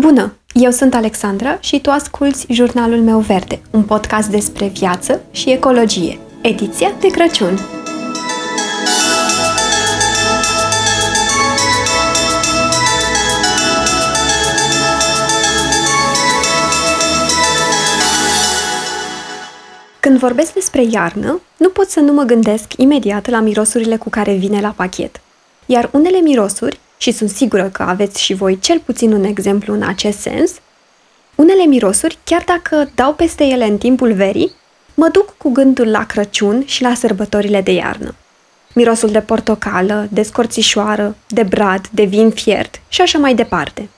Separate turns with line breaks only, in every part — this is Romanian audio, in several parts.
Bună! Eu sunt Alexandra și tu asculți Jurnalul meu verde, un podcast despre viață și ecologie, ediția de Crăciun. Când vorbesc despre iarnă, nu pot să nu mă gândesc imediat la mirosurile cu care vine la pachet. Iar unele mirosuri și sunt sigură că aveți și voi cel puțin un exemplu în acest sens, unele mirosuri, chiar dacă dau peste ele în timpul verii, mă duc cu gândul la Crăciun și la sărbătorile de iarnă. Mirosul de portocală, de scorțișoară, de brad, de vin fiert și așa mai departe.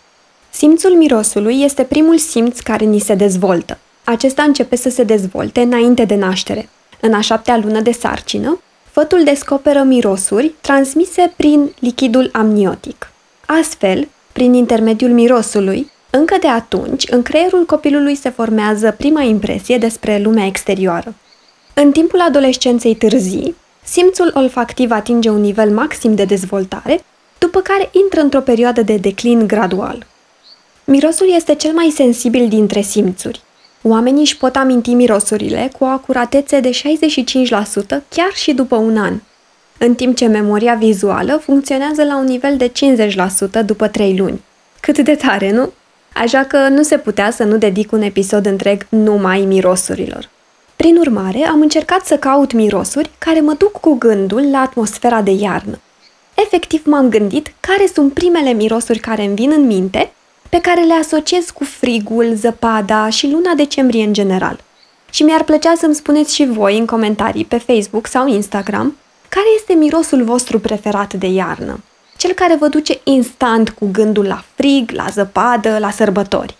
Simțul mirosului este primul simț care ni se dezvoltă. Acesta începe să se dezvolte înainte de naștere. În a șaptea lună de sarcină, fătul descoperă mirosuri transmise prin lichidul amniotic. Astfel, prin intermediul mirosului, încă de atunci, în creierul copilului se formează prima impresie despre lumea exterioară. În timpul adolescenței târzii, simțul olfactiv atinge un nivel maxim de dezvoltare, după care intră într-o perioadă de declin gradual. Mirosul este cel mai sensibil dintre simțuri. Oamenii își pot aminti mirosurile cu o acuratețe de 65% chiar și după un an, în timp ce memoria vizuală funcționează la un nivel de 50% după 3 luni. Cât de tare, nu? Așa că nu se putea să nu dedic un episod întreg numai mirosurilor. Prin urmare, am încercat să caut mirosuri care mă duc cu gândul la atmosfera de iarnă. Efectiv m-am gândit care sunt primele mirosuri care îmi vin în minte pe care le asociez cu frigul, zăpada și luna decembrie în general. Și mi-ar plăcea să-mi spuneți și voi în comentarii pe Facebook sau Instagram care este mirosul vostru preferat de iarnă. Cel care vă duce instant cu gândul la frig, la zăpadă, la sărbători.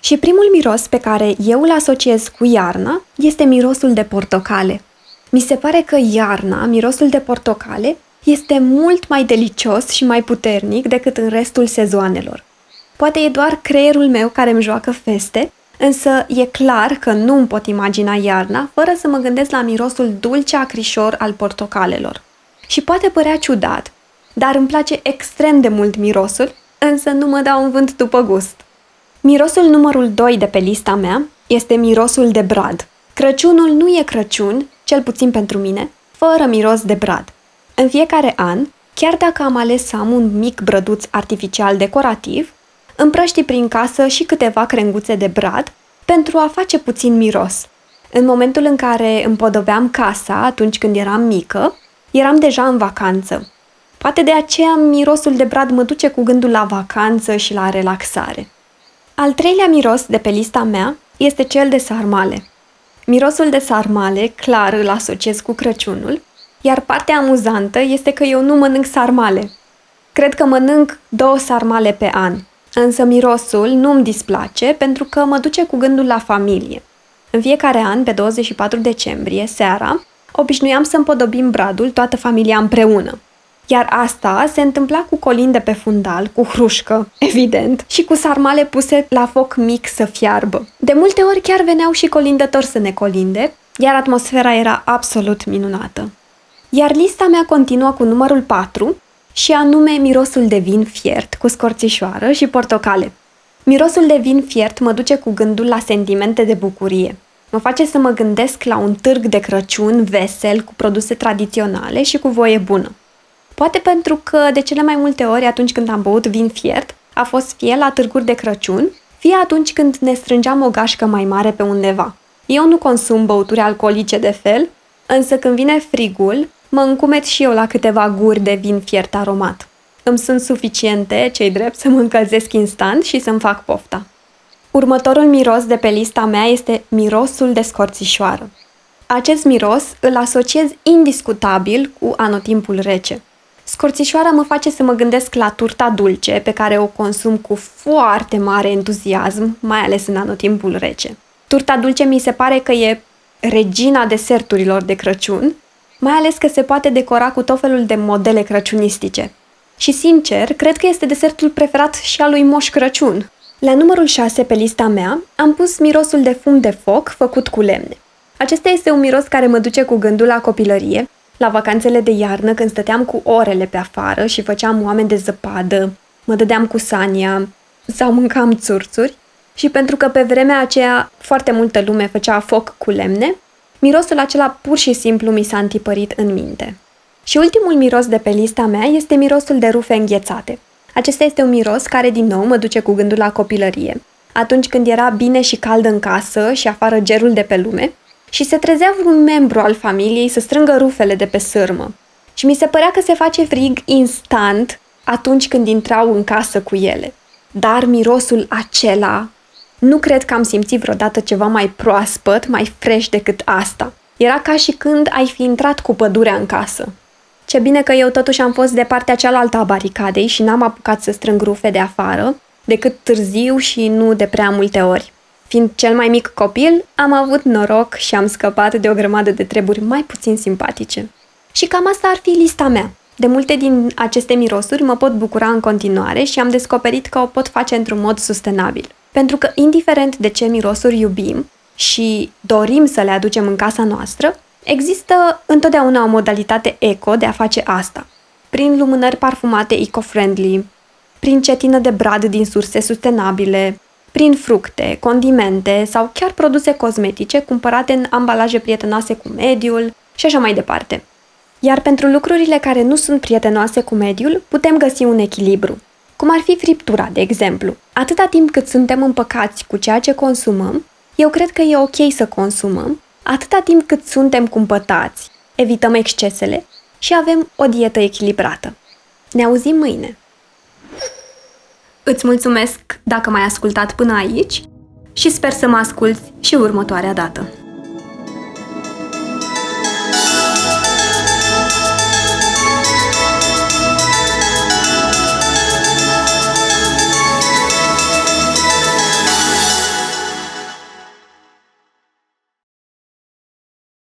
Și primul miros pe care eu îl asociez cu iarna este mirosul de portocale. Mi se pare că iarna, mirosul de portocale, este mult mai delicios și mai puternic decât în restul sezoanelor. Poate e doar creierul meu care îmi joacă feste, însă e clar că nu îmi pot imagina iarna fără să mă gândesc la mirosul dulce acrișor al portocalelor. Și poate părea ciudat, dar îmi place extrem de mult mirosul, însă nu mă dau un vânt după gust. Mirosul numărul 2 de pe lista mea este mirosul de brad. Crăciunul nu e Crăciun, cel puțin pentru mine, fără miros de brad. În fiecare an, chiar dacă am ales să am un mic brăduț artificial decorativ, împrăști prin casă și câteva crenguțe de brad pentru a face puțin miros. În momentul în care împodobeam casa, atunci când eram mică, eram deja în vacanță. Poate de aceea mirosul de brad mă duce cu gândul la vacanță și la relaxare. Al treilea miros de pe lista mea este cel de sarmale. Mirosul de sarmale, clar, îl asociez cu Crăciunul, iar partea amuzantă este că eu nu mănânc sarmale. Cred că mănânc două sarmale pe an, Însă mirosul nu îmi displace pentru că mă duce cu gândul la familie. În fiecare an, pe 24 decembrie, seara, obișnuiam să împodobim bradul toată familia împreună. Iar asta se întâmpla cu colinde pe fundal, cu hrușcă, evident, și cu sarmale puse la foc mic să fiarbă. De multe ori chiar veneau și colindători să ne colinde, iar atmosfera era absolut minunată. Iar lista mea continuă cu numărul 4, și anume mirosul de vin fiert cu scorțișoară și portocale. Mirosul de vin fiert mă duce cu gândul la sentimente de bucurie. Mă face să mă gândesc la un târg de Crăciun vesel cu produse tradiționale și cu voie bună. Poate pentru că de cele mai multe ori atunci când am băut vin fiert, a fost fie la târguri de Crăciun, fie atunci când ne strângeam o gașcă mai mare pe undeva. Eu nu consum băuturi alcoolice de fel, însă când vine frigul, mă încumet și eu la câteva guri de vin fiert aromat. Îmi sunt suficiente, cei drept, să mă încălzesc instant și să-mi fac pofta. Următorul miros de pe lista mea este mirosul de scorțișoară. Acest miros îl asociez indiscutabil cu anotimpul rece. Scorțișoara mă face să mă gândesc la turta dulce, pe care o consum cu foarte mare entuziasm, mai ales în anotimpul rece. Turta dulce mi se pare că e regina deserturilor de Crăciun mai ales că se poate decora cu tot felul de modele crăciunistice. Și sincer, cred că este desertul preferat și al lui Moș Crăciun. La numărul 6 pe lista mea am pus mirosul de fum de foc făcut cu lemne. Acesta este un miros care mă duce cu gândul la copilărie, la vacanțele de iarnă când stăteam cu orele pe afară și făceam oameni de zăpadă, mă dădeam cu Sania, sau mâncam țurțuri și pentru că pe vremea aceea foarte multă lume făcea foc cu lemne, mirosul acela pur și simplu mi s-a întipărit în minte. Și ultimul miros de pe lista mea este mirosul de rufe înghețate. Acesta este un miros care din nou mă duce cu gândul la copilărie, atunci când era bine și cald în casă și afară gerul de pe lume și se trezea un membru al familiei să strângă rufele de pe sârmă. Și mi se părea că se face frig instant atunci când intrau în casă cu ele. Dar mirosul acela, nu cred că am simțit vreodată ceva mai proaspăt, mai fresh decât asta. Era ca și când ai fi intrat cu pădurea în casă. Ce bine că eu totuși am fost de partea cealaltă a baricadei și n-am apucat să strâng rufe de afară, decât târziu și nu de prea multe ori. Fiind cel mai mic copil, am avut noroc și am scăpat de o grămadă de treburi mai puțin simpatice. Și cam asta ar fi lista mea. De multe din aceste mirosuri mă pot bucura în continuare și am descoperit că o pot face într-un mod sustenabil. Pentru că, indiferent de ce mirosuri iubim și dorim să le aducem în casa noastră, există întotdeauna o modalitate eco de a face asta. Prin lumânări parfumate eco-friendly, prin cetină de brad din surse sustenabile, prin fructe, condimente sau chiar produse cosmetice cumpărate în ambalaje prietenoase cu mediul și așa mai departe. Iar pentru lucrurile care nu sunt prietenoase cu mediul, putem găsi un echilibru. Cum ar fi friptura, de exemplu. Atâta timp cât suntem împăcați cu ceea ce consumăm, eu cred că e ok să consumăm, atâta timp cât suntem cumpătați, evităm excesele și avem o dietă echilibrată. Ne auzim mâine! Îți mulțumesc dacă m-ai ascultat până aici și sper să mă asculți și următoarea dată.